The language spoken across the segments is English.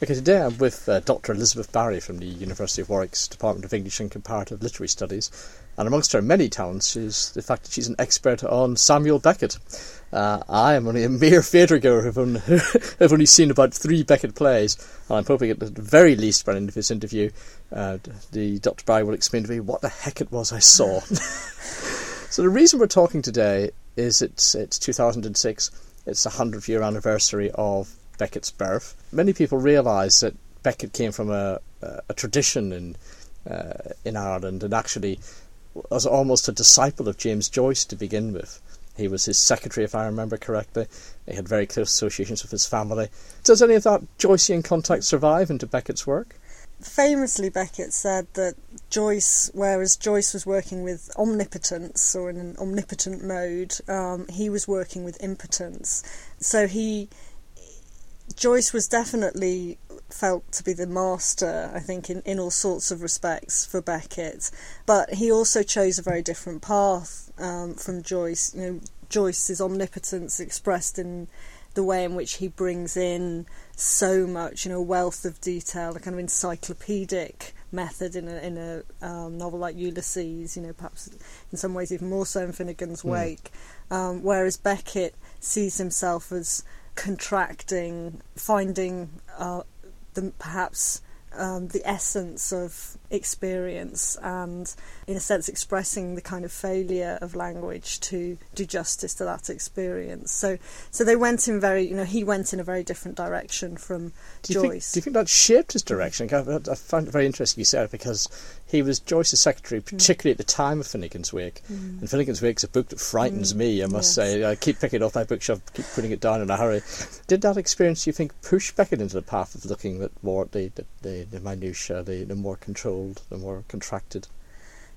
Okay, today I'm with uh, Dr. Elizabeth Barry from the University of Warwick's Department of English and Comparative Literary Studies. And amongst her many talents is the fact that she's an expert on Samuel Beckett. Uh, I am only a mere theatre-goer who've only, have only seen about three Beckett plays, and I'm hoping at the very least by the end of this interview, uh, the Dr. Barry will explain to me what the heck it was I saw. so the reason we're talking today is it's, it's 2006, it's the 100th year anniversary of Beckett's birth. Many people realise that Beckett came from a, a tradition in, uh, in Ireland and actually was almost a disciple of James Joyce to begin with. He was his secretary, if I remember correctly. He had very close associations with his family. Does any of that Joycean contact survive into Beckett's work? Famously, Beckett said that Joyce, whereas Joyce was working with omnipotence or in an omnipotent mode, um, he was working with impotence. So he Joyce was definitely felt to be the master, I think, in, in all sorts of respects for Beckett. But he also chose a very different path um, from Joyce. You know, Joyce's omnipotence expressed in the way in which he brings in so much, you know, wealth of detail, a kind of encyclopedic method in a in a um, novel like Ulysses. You know, perhaps in some ways even more so in Finnegans hmm. Wake. Mm. Um, whereas Beckett sees himself as contracting, finding uh, the perhaps um, the essence of experience and, in a sense, expressing the kind of failure of language to do justice to that experience. So, so they went in very, you know, he went in a very different direction from do Joyce. Think, do you think that shaped his direction? I, I find it very interesting you said it because he was Joyce's secretary, mm. particularly mm. at the time of Finnegans Wake. Mm. And Finnegans Wake's a book that frightens mm. me, I must yes. say. I keep picking it up my bookshelf, keep putting it down in a hurry. Did that experience, do you think, push Beckett into the path of looking at more the, the, the, the minutiae, the, the more controlled, the more contracted?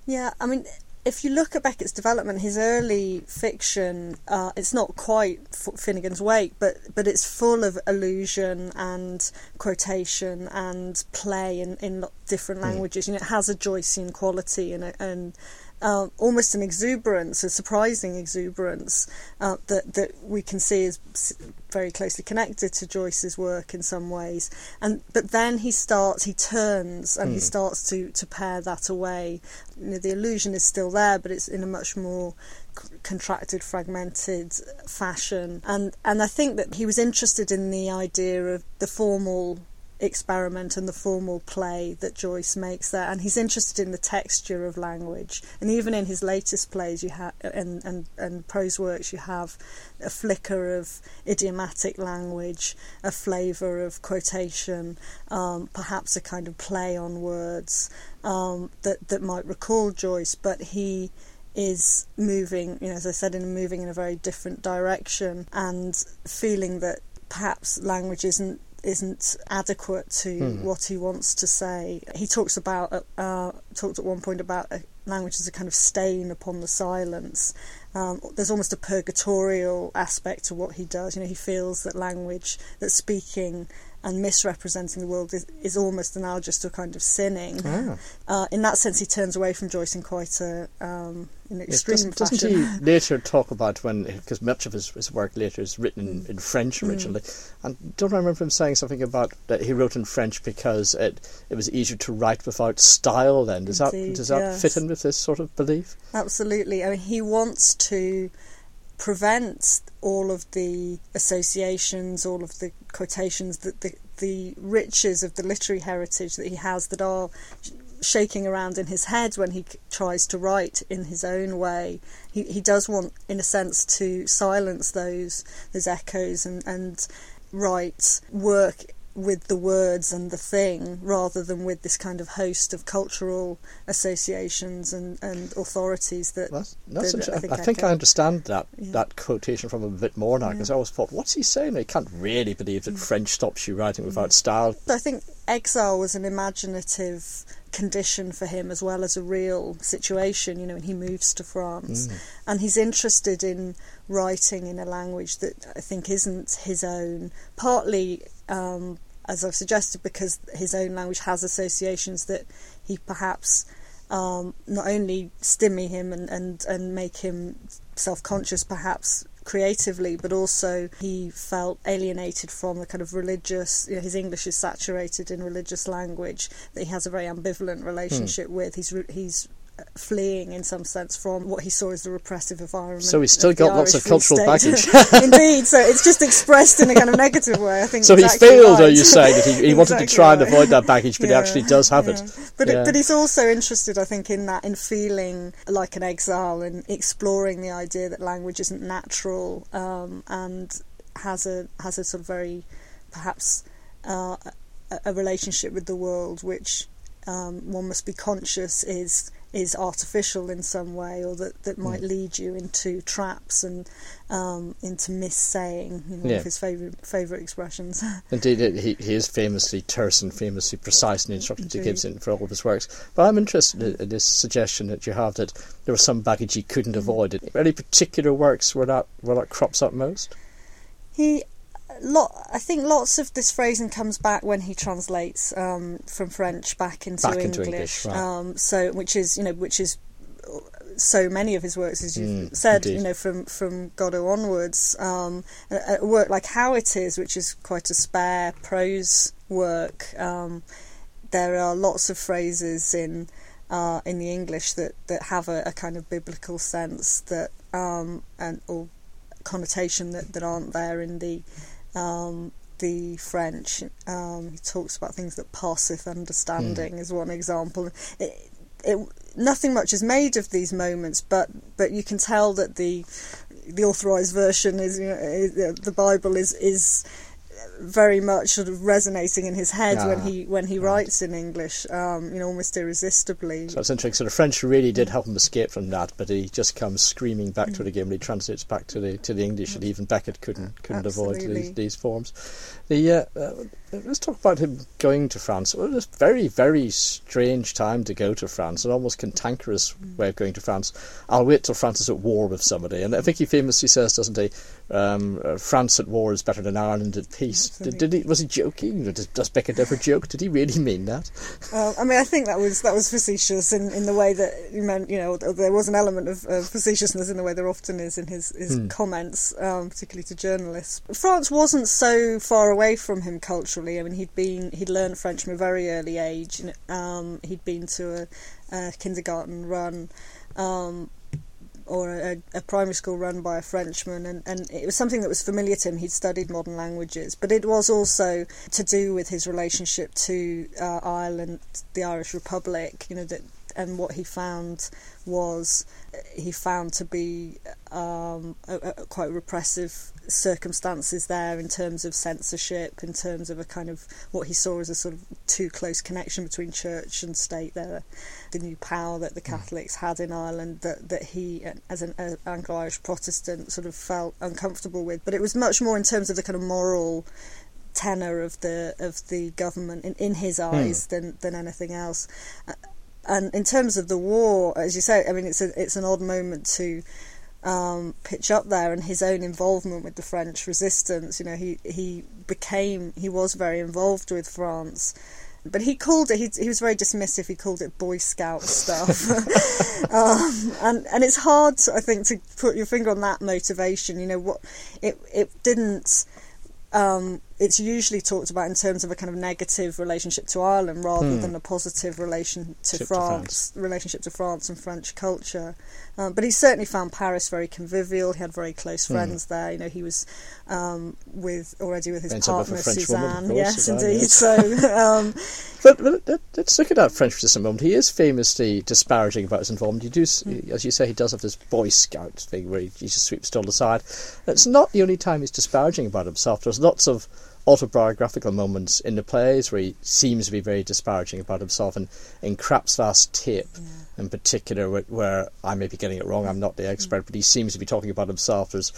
Yeah, I mean, if you look at Beckett's development, his early fiction, uh, it's not quite Finnegans Wake, but but it's full of allusion and quotation and play in, in different hmm. languages. Mm. You know, it has a Joycean quality and and uh, almost an exuberance, a surprising exuberance uh, that that we can see is very closely connected to Joyce's work in some ways. And but then he starts, he turns, and mm. he hmm. starts to to pare that away. You know, the illusion is still there, but it's in a much more contracted, fragmented fashion. And and I think that he was interested in the idea of the formal experiment and the formal play that Joyce makes there, and he's interested in the texture of language. And even in his latest plays, you have and, and and prose works, you have a flicker of idiomatic language, a flavour of quotation, um, perhaps a kind of play on words um, that that might recall Joyce, but he is moving, you know, as I said, in moving in a very different direction and feeling that perhaps language isn't isn't adequate to hmm. what he wants to say. He talks about uh, uh talked at one point about language as a kind of stain upon the silence. Um, there's almost a purgatorial aspect to what he does. You know, he feels that language, that speaking and misrepresenting the world is, is almost analogous to a kind of sinning. Ah. Uh, in that sense, he turns away from Joyce in quite a um, in extreme doesn't, doesn't, he later talk about when because much of his, his work later is written in, in French mm. originally, mm. and don't I remember him saying something about that he wrote in French because it it was easier to write without style. Then does Indeed, that does that yes. fit in with this sort of belief? Absolutely. I mean, he wants to prevent all of the associations, all of the quotations, that the, the riches of the literary heritage that he has that are shaking around in his head when he tries to write in his own way. He, he does want, in a sense, to silence those those echoes and, and write work with the words and the thing rather than with this kind of host of cultural associations and, and authorities that, that's, that's that I think, I, think I, understand that yeah. that quotation from a bit more now because yeah. I always thought what's he saying he can't really believe that mm. French stops you writing without mm. style I think exile was an imaginative condition for him as well as a real situation you know when he moves to France mm. and he's interested in writing in a language that I think isn't his own partly um, as I've suggested, because his own language has associations that he perhaps um, not only stymie him and, and, and make him self conscious, perhaps creatively, but also he felt alienated from the kind of religious. You know, his English is saturated in religious language that he has a very ambivalent relationship mm. with. He's he's fleeing in some sense from what he saw as the repressive environment. So he's still got lots of cultural baggage. Indeed, so it's just expressed in a kind of negative way. I think. So exactly he failed, right. are you saying that he, he exactly wanted to try right. and avoid that baggage, but yeah, he actually does have yeah. it. But yeah. it, but he's also interested, I think, in that in feeling like an exile and exploring the idea that language isn't natural um, and has a has a sort of very perhaps uh, a, a relationship with the world which um, one must be conscious is is artificial in some way, or that, that might mm. lead you into traps and um, into missaying. You know, yeah. One of his favourite favourite expressions. Indeed, he, he is famously terse and famously precise in the instructions he gives in for all of his works. But I'm interested in, in this suggestion that you have that there was some baggage he couldn't mm. avoid. Any particular works where that where that crops up most? He lot I think lots of this phrasing comes back when he translates um, from French back into back English. Into English right. um, so which is you know which is so many of his works, as you've mm, said, indeed. you know, from from Godot onwards, um, a, a, work like How It Is, which is quite a spare prose work. Um, there are lots of phrases in uh, in the English that, that have a, a kind of biblical sense that um, and or connotation that, that aren't there in the um, the French. Um, he talks about things that passeth understanding, mm. is one example. It, it, nothing much is made of these moments, but but you can tell that the the authorized version is, you know, is the Bible is is very much sort of resonating in his head when he when he right. writes in English, um, you know, almost irresistibly. So it's interesting. So the French really did help him escape from that, but he just comes screaming back mm. to it again when he translates back to the to the English, and even Beckett couldn't couldn't Absolutely. avoid these, these forms. The uh, uh, let's talk about him going to France. Well, it was a very very strange time to go to France, an almost cantankerous mm. way of going to France. I'll wait till France is at war with somebody, and I think he famously says, doesn't he? Um, uh, France at war is better than Ireland at peace. Did, did, he? Was he joking? Does, does Beckett ever joke? Did he really mean that? I mean, I think that was that was facetious in, in the way that you meant. You know, there was an element of, of facetiousness in the way there often is in his his hmm. comments, um, particularly to journalists. France wasn't so far away from him culturally. I mean, he'd been he'd learned French from a very early age. Um, he'd been to a, a kindergarten run. Um, or a, a, primary school run by a Frenchman, and, and it was something that was familiar to him. He'd studied modern languages, but it was also to do with his relationship to uh, Ireland, the Irish Republic. You know that, and what he found was he found to be um, a, a quite repressive circumstances there in terms of censorship, in terms of a kind of what he saw as a sort of too close connection between church and state. There, the new power that the Catholics had in Ireland that that he, as an Anglo-Irish Protestant, sort of felt uncomfortable with. But it was much more in terms of the kind of moral tenor of the of the government in, in his hmm. eyes than than anything else. And in terms of the war, as you say, I mean, it's a, it's an odd moment to um, pitch up there, and his own involvement with the French resistance. You know, he he became he was very involved with France. But he called it. He, he was very dismissive. He called it Boy Scout stuff, um, and and it's hard, I think, to put your finger on that motivation. You know what? It it didn't um, it's usually talked about in terms of a kind of negative relationship to Ireland rather hmm. than a positive relation to France, to France, relationship to France and French culture. Um, but he certainly found Paris very convivial. He had very close hmm. friends there. You know, he was um, with already with his partner Suzanne. Woman, yes, Suzanne, indeed. Yes. So, um, but, but, let's look at that French for just a moment. He is famously disparaging about his involvement. You do, hmm. as you say, he does have this Boy Scout thing where he, he just sweeps it all aside. It's not the only time he's disparaging about himself. There's lots of autobiographical moments in the plays where he seems to be very disparaging about himself. And in Krapp's last tape, yeah. in particular, where, where, I may be getting it wrong, I'm not the expert, mm. but he seems to be talking about himself. There's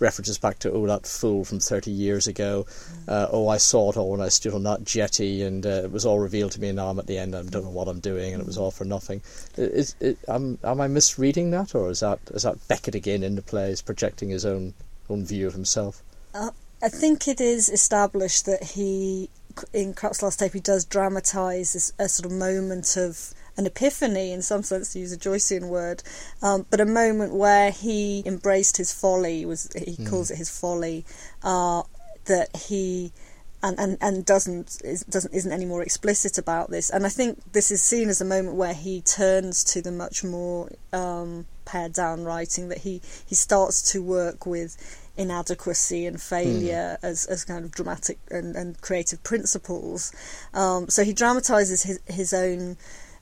references back to oh that fool from 30 years ago mm. uh, oh I saw it all when I stood on that jetty and uh, it was all revealed to me and now I'm at the end I don't know what I'm doing and it was all for nothing is, is, am, am I misreading that or is that is that Beckett again in the plays projecting his own own view of himself uh, I think it is established that he, in Krapp's last tape, he does dramatise a sort of moment of an epiphany, in some sense, to use a Joycean word, um, but a moment where he embraced his folly. Was he mm. calls it his folly? Uh, that he and, and, and doesn't is, doesn't isn't any more explicit about this. And I think this is seen as a moment where he turns to the much more um, pared down writing that he he starts to work with inadequacy and failure mm. as, as kind of dramatic and, and creative principles. Um, so he dramatizes his his own.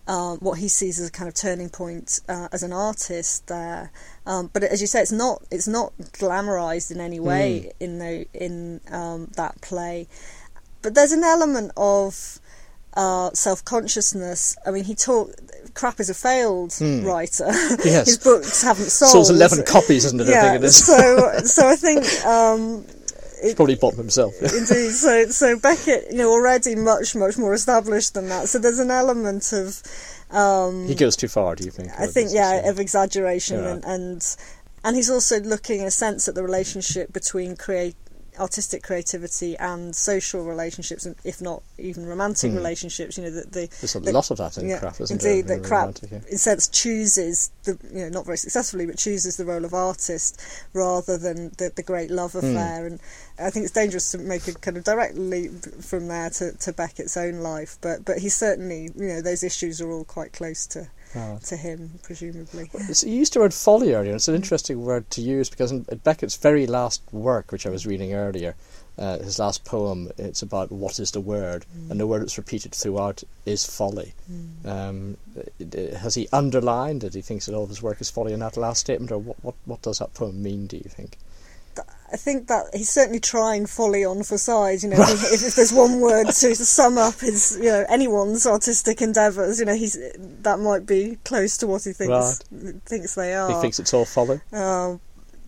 Um, what he sees as a kind of turning point uh, as an artist there, um, but as you say, it's not it's not glamorized in any way mm. in the in um, that play. But there's an element of uh, self consciousness. I mean, he talked Krapp is a failed mm. writer. Yes. His books haven't sold. Sold eleven copies, isn't it? Yeah. So, so I think. He's probably them himself. indeed. So, so Beckett, you know, already much, much more established than that. So there's an element of. Um, he goes too far. Do you think? I think, yeah, of exaggeration yeah. and, and and he's also looking, in a sense, at the relationship between create artistic creativity and social relationships, and if not even romantic mm. relationships. You know, that the there's a the, lot of that in yeah, Krapp, isn't indeed, there? that Krapp, yeah. in a sense, chooses the you know not very successfully, but chooses the role of artist rather than the, the great love hmm. affair. Mm. And I think it's dangerous to make a kind of direct leap from there to, to Beckett's own life, but but he certainly you know those issues are all quite close to oh. to him, presumably. you used the word folly earlier. It's an interesting word to use because in Beckett's very last work, which I was reading earlier, uh, his last poem, it's about what is the word, mm. and the word that's repeated throughout is folly. Mm. Um, has he underlined that he thinks that all of his work is folly in that last statement, or what, what, what does that poem mean, do you think? I think that he's certainly trying folly on for size. You know, if, if, there's one word to, sum up his, you know, anyone's artistic endeavours, you know, he's that might be close to what he thinks right. thinks they are. He thinks it's all folly. Um,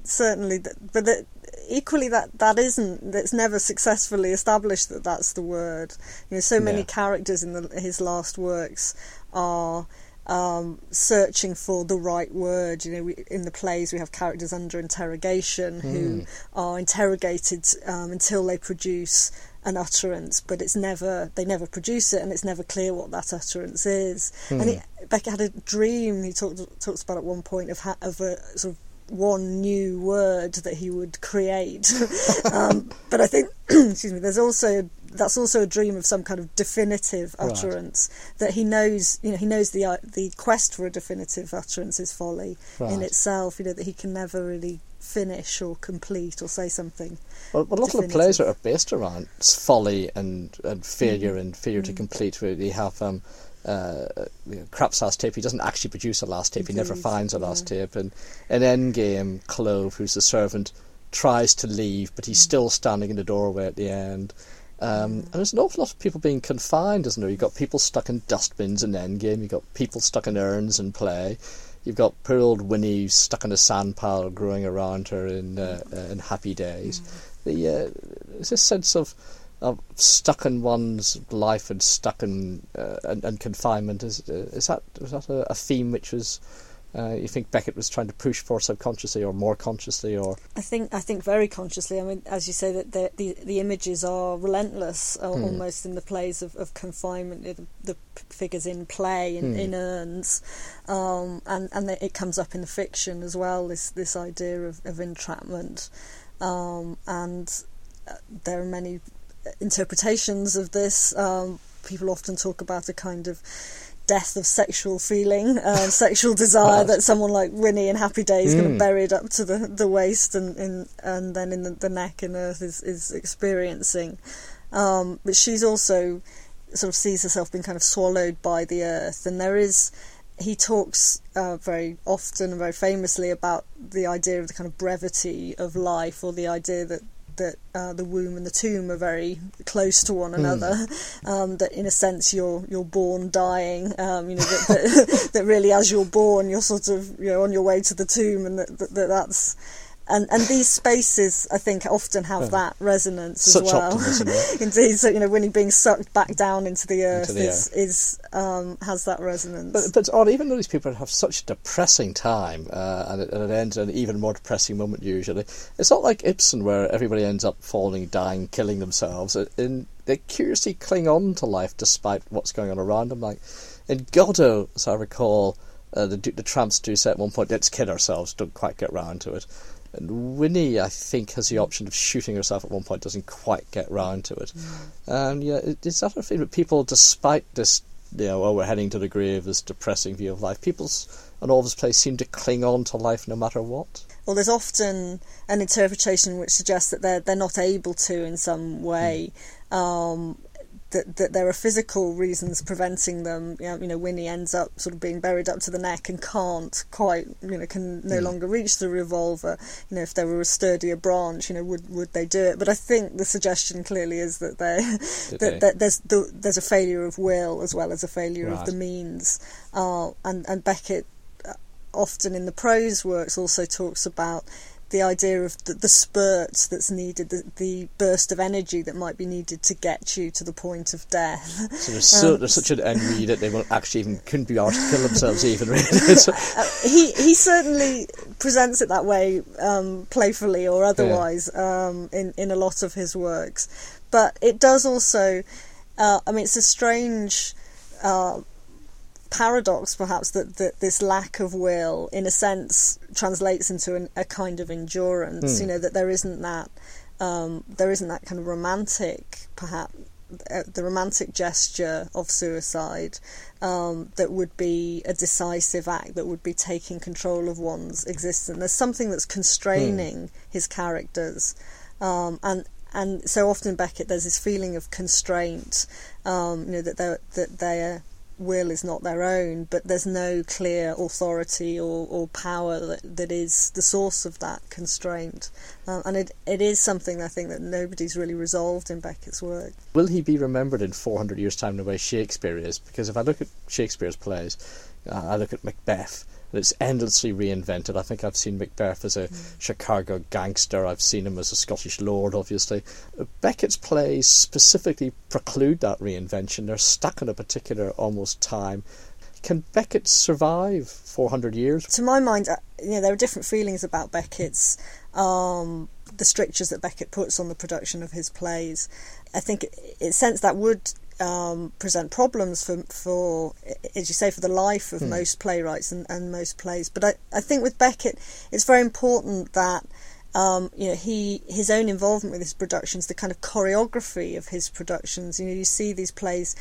certainly, but that, equally that that isn't. That's never successfully established that that's the word. You know, so many yeah. characters in the, his last works are um, searching for the right word. You know, we, in the plays we have characters under interrogation who mm. are interrogated um, until they produce an utterance, but it's never they never produce it, and it's never clear what that utterance is. Mm. And he, Beckett had a dream. He talked talks about at one point of ha- of a sort of one new word that he would create. um, but I think, excuse me, there's also that's also a dream of some kind of definitive utterance right. that he knows. You know, he knows the uh, the quest for a definitive utterance is folly right. in itself. You know that he can never really finish or complete or say something. Well, a lot definitive. of the plays are based around folly and, and failure mm. and failure mm. to complete. Where you have um, uh, you know, Krapp's last tape. He doesn't actually produce a last tape. Indeed. He never finds a last yeah. tape. And in Endgame, Clov, who's the servant, tries to leave, but he's mm. still standing in the doorway at the end. Um, and there's an awful lot of people being confined, isn't there? You've got people stuck in dustbins in Endgame, you've got people stuck in urns in play, you've got poor old Winnie stuck in a sand pile growing around her in uh, uh, in Happy Days. Mm. The uh, there's this sense of of stuck in one's life and stuck in uh, and, and, confinement. Is is that was that a, a theme which was uh, you think Beckett was trying to push for subconsciously or more consciously, or I think I think very consciously. I mean, as you say, that the the, the images are relentless, uh, hmm. almost in the plays of, of confinement. The, the figures in play in, hmm. in urns, um, and and it comes up in the fiction as well. This this idea of, of entrapment, um, and uh, there are many interpretations of this. Um, people often talk about a kind of death of sexual feeling, uh, sexual desire that someone like Winnie in Happy Days mm. kind of buried up to the, the waist and in, and then in the, the neck and earth is, is experiencing. Um, but she's also sort of sees herself being kind of swallowed by the earth, and there is. He talks uh, very often and very famously about the idea of the kind of brevity of life, or the idea that that uh, the womb and the tomb are very close to one another. Mm. Um, that in a sense you're you're born dying. Um, you know that, that, that, really as you're born you're sort of you know on your way to the tomb, and that, that, that that's and and these spaces, I think, often have yeah. that resonance Such as well. Optimism, Indeed, so you know, Winnie being sucked back down into the earth into the is, is um, has that resonance. But, but odd, even though these people have such a depressing time, uh, and, it, and it ends in an even more depressing moment usually, it's not like Ibsen where everybody ends up falling, dying, killing themselves. In they curiously cling on to life despite what's going on around them. Like in Godot, as I recall, uh, the the tramps do say at one point, "Let's kill ourselves." Don't quite get round to it. And Winnie, I think, has the option of shooting herself at one point. Doesn't quite get round to it. Mm. And yeah, is that a thing that people, despite this, you know, oh, we're heading to the grave, this depressing view of life, people and all this place seem to cling on to life no matter what. Well, there's often an interpretation which suggests that they're they're not able to in some way. Mm. Um, that, that there are physical reasons preventing them. You know, you know, Winnie ends up sort of being buried up to the neck and can't quite, you know, can no mm. longer reach the revolver. You know, if there were a sturdier branch, you know, would would they do it? But I think the suggestion clearly is that they that, that, there's the, there's a failure of will as well as a failure right. of the means. Uh, and and Beckett often in the prose works also talks about the idea of the, the spurt that's needed, the, the, burst of energy that might be needed to get you to the point of death. So there's, so, um, there's such an ennui that they won't actually even couldn't be asked to kill themselves even. Really. uh, he he certainly presents it that way, um, playfully or otherwise, yeah. um, in in a lot of his works. But it does also, uh, I mean, it's a strange. Uh, paradox, perhaps, that, that this lack of will, in a sense, translates into an, a kind of endurance. Mm. You know that there isn't that um, there isn't that kind of romantic, perhaps, uh, the romantic gesture of suicide um, that would be a decisive act that would be taking control of one's existence. There's something that's constraining mm. his characters, um, and and so often Beckett there's this feeling of constraint. Um, you know that they that they're will is not their own, but there's no clear authority or, or power that, that is the source of that constraint. Um, and it, it is something I think that nobody's really resolved in Beckett's work. Will he be remembered in 400 years' time the way Shakespeare is? Because if I look at Shakespeare's plays, uh, I look at Macbeth, and it's endlessly reinvented. I think I've seen Macbeth as a mm. Chicago gangster. I've seen him as a Scottish lord, obviously. Beckett's plays specifically preclude that reinvention. They're stuck in a particular almost time. Can Beckett survive 400 years? To my mind, uh, you know, there are different feelings about Beckett's, um, the strictures that Beckett puts on the production of his plays. I think, in a sense, that would um, present problems for, for, as you say, for the life of hmm. most playwrights and, and most plays. But I, I think with Beckett, it's very important that um, you know he his own involvement with his productions, the kind of choreography of his productions. You know, you see these plays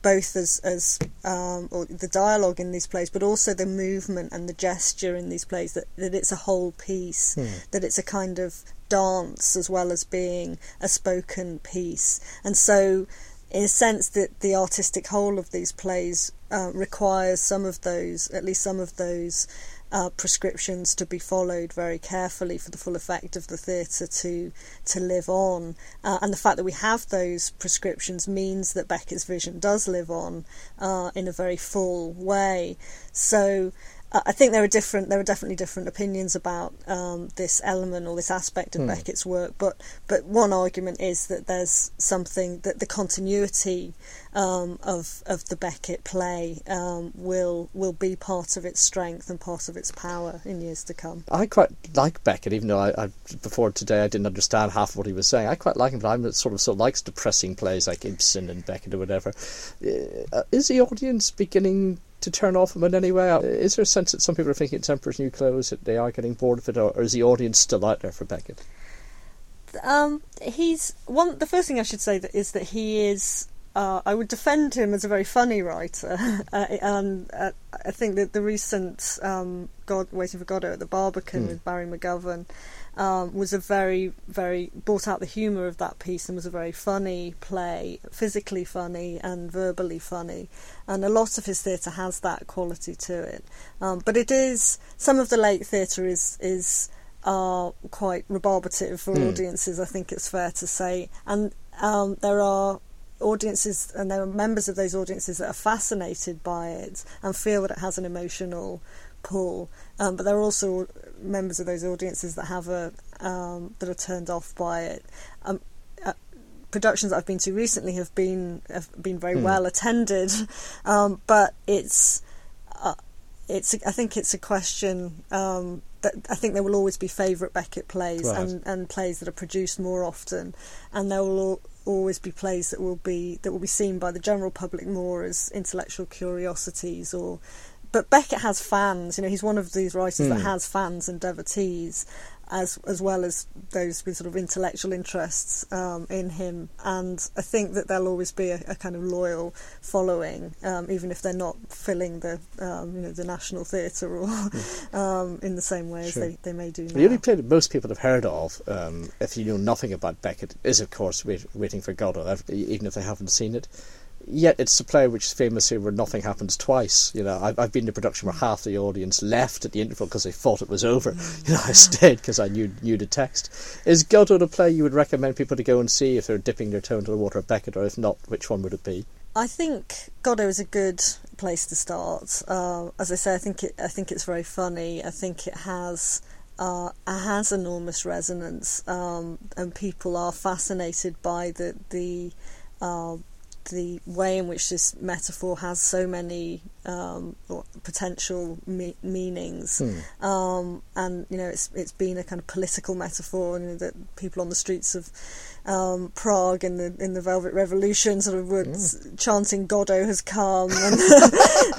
both as as um, or the dialogue in these plays, but also the movement and the gesture in these plays. That that it's a whole piece. Hmm. That it's a kind of dance as well as being a spoken piece. And so in a sense that the artistic whole of these plays uh, requires some of those, at least some of those uh, prescriptions to be followed very carefully for the full effect of the theatre to to live on. Uh, and the fact that we have those prescriptions means that Beckett's vision does live on uh, in a very full way. So I think there are different. There are definitely different opinions about um, this element or this aspect of mm. Beckett's work. But but one argument is that there's something that the continuity um, of of the Beckett play um, will will be part of its strength and part of its power in years to come. I quite like Beckett, even though I, I before today I didn't understand half of what he was saying. I quite like him, but I'm sort of so likes depressing plays like Ibsen and Beckett or whatever. Uh, is the audience beginning to turn off him in any way? Is there a sense that some people are thinking it's Emperor's New Clothes, that they are getting bored of it, or, is the audience still out there for Beckett? Um, he's one. The first thing I should say that is that he is. Uh, I would defend him as a very funny writer, uh, and uh, I think that the recent um, God Waiting for Godot at the Barbican mm. with Barry McGovern um, was a very, very brought out the humour of that piece and was a very funny play, physically funny and verbally funny. And a lot of his theatre has that quality to it. Um, but it is some of the late theatre is is are quite rebarbative for mm. audiences. I think it's fair to say, and um, there are audiences and there are members of those audiences that are fascinated by it and feel that it has an emotional pull. Um, but there are also members of those audiences that have a um, that are turned off by it. Um, uh, productions that I've been to recently have been have been very Hmm. well attended, um, but it's it's I think it's a question um, that I think there will always be favourite Beckett plays Right. and, and plays that are produced more often, and there will al- always be plays that will be that will be seen by the general public more as intellectual curiosities or. But Beckett has fans. You know, he's one of these writers that Hmm. has fans and devotees, as as well as those with sort of intellectual interests um, in him. And I think that there'll always be a, a kind of loyal following, um, even if they're not filling the um, you know the National Theatre or um, in the same way Hmm. Sure. as they, they may do now. The only play that most people have heard of, um, if you know nothing about Beckett, is of course Wait, Waiting for Godot, even if they haven't seen it. Yet it's a play which is famous here where nothing happens twice. You know, I've, I've been to a production where half the audience left at the interval because they thought it was over. You know, I stayed because I knew knew the text. Is Godot a play you would recommend people to go and see if they're dipping their toe into the water of Beckett, or if not, which one would it be? I think Godot is a good place to start. Uh, as I say, I think it, I think it's very funny. I think it has uh, it has enormous resonance, um, and people are fascinated by the the uh, the way in which this metaphor has so many um, potential me- meanings. Hmm. Um, and you know, it's it's been a kind of political metaphor, you know, that people on the streets of um, Prague in the in the Velvet Revolution sort of were s- chanting "Godot has come," and,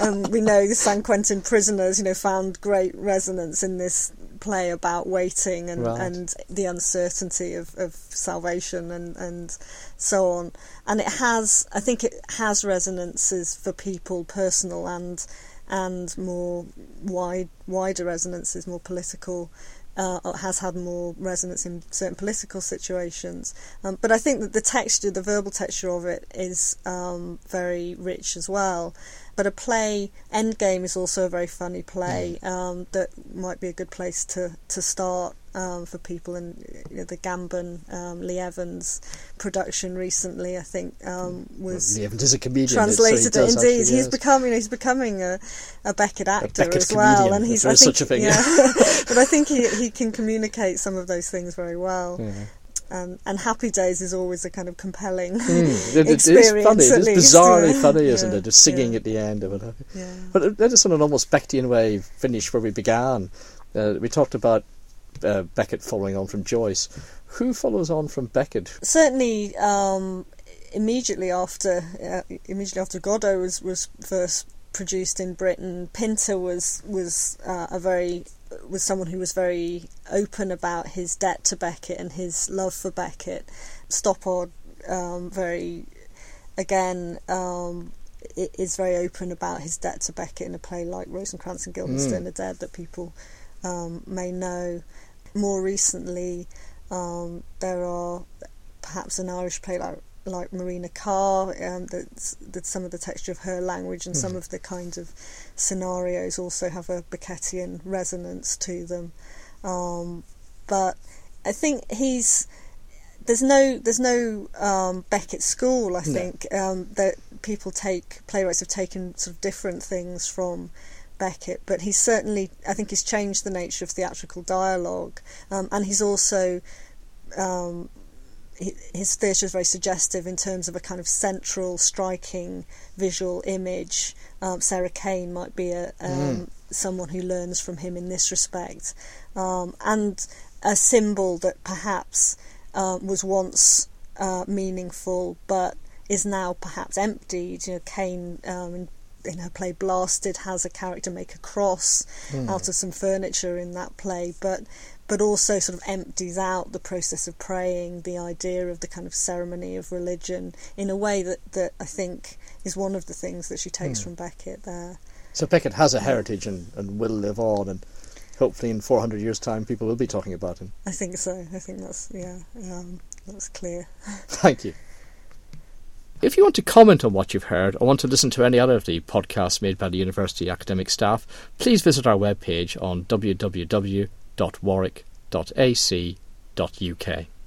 and we know the San Quentin prisoners, you know, found great resonance in this play about waiting and, Right. and the uncertainty of, of salvation and, and so on. And it has, I think, it has resonances for people, personal and and more wide wider resonances, more political. Uh, has had more resonance in certain political situations, um, but I think that the texture, the verbal texture of it, is um, very rich as well. But a play, Endgame, is also a very funny play um, that might be a good place to to start um, for people. And you know, the Gambon, um, Lee Evans production recently, I think, um, was Lee Evans is a comedian. translated so it indeed. actually, He's yes. becoming he's becoming a, a Beckett actor Beckett as well, comedian, and he's I think such a thing, yeah, but I think he he can communicate some of those things very well. Yeah. And and Happy Days is always a kind of compelling Mm, it, it is funny. It least, bizarrely yeah. funny, isn't Yeah, it? Just singing yeah, at the end of it. Yeah. But let us, on an almost Beckettian way, finish where we began. Uh, we talked about uh, Beckett following on from Joyce. Who follows on from Beckett? certainly um, immediately after uh, immediately after Godot was, was first produced in Britain, Pinter was was uh, a very was someone who was very open about his debt to Beckett and his love for Beckett. Stoppard um, very again um, is very open about his debt to Beckett in a play like Rosencrantz and Guildenstern Mm. are Dead that people um, may know. More recently, um, there are perhaps an Irish play like like Marina Carr um, that's that some of the texture of her language and some Mhm. of the kind of scenarios also have a Beckettian resonance to them. Um, but I think he's there's no there's no um, Beckett school. I No. think um, that people take playwrights have taken sort of different things from Beckett, but he's certainly I think he's changed the nature of theatrical dialogue, um, and he's also um, his theatre is very suggestive in terms of a kind of central, striking visual image. Um, Sarah Kane might be a um, Mm. someone who learns from him in this respect, um, and a symbol that perhaps uh, was once uh, meaningful but is now perhaps emptied. You know, Kane um, in, in her play Blasted has a character make a cross Hmm. out of some furniture in that play, but but also sort of empties out the process of praying, the idea of the kind of ceremony of religion in a way that, that I think is one of the things that she takes Hmm. from Beckett there. So Beckett has a heritage and, and will live on, and hopefully in 400 years' time people will be talking about him. I think so. I think that's yeah, um, that's clear. Thank you. If you want to comment on what you've heard or want to listen to any other of the podcasts made by the university academic staff, please visit our webpage on www.warwick.ac.uk.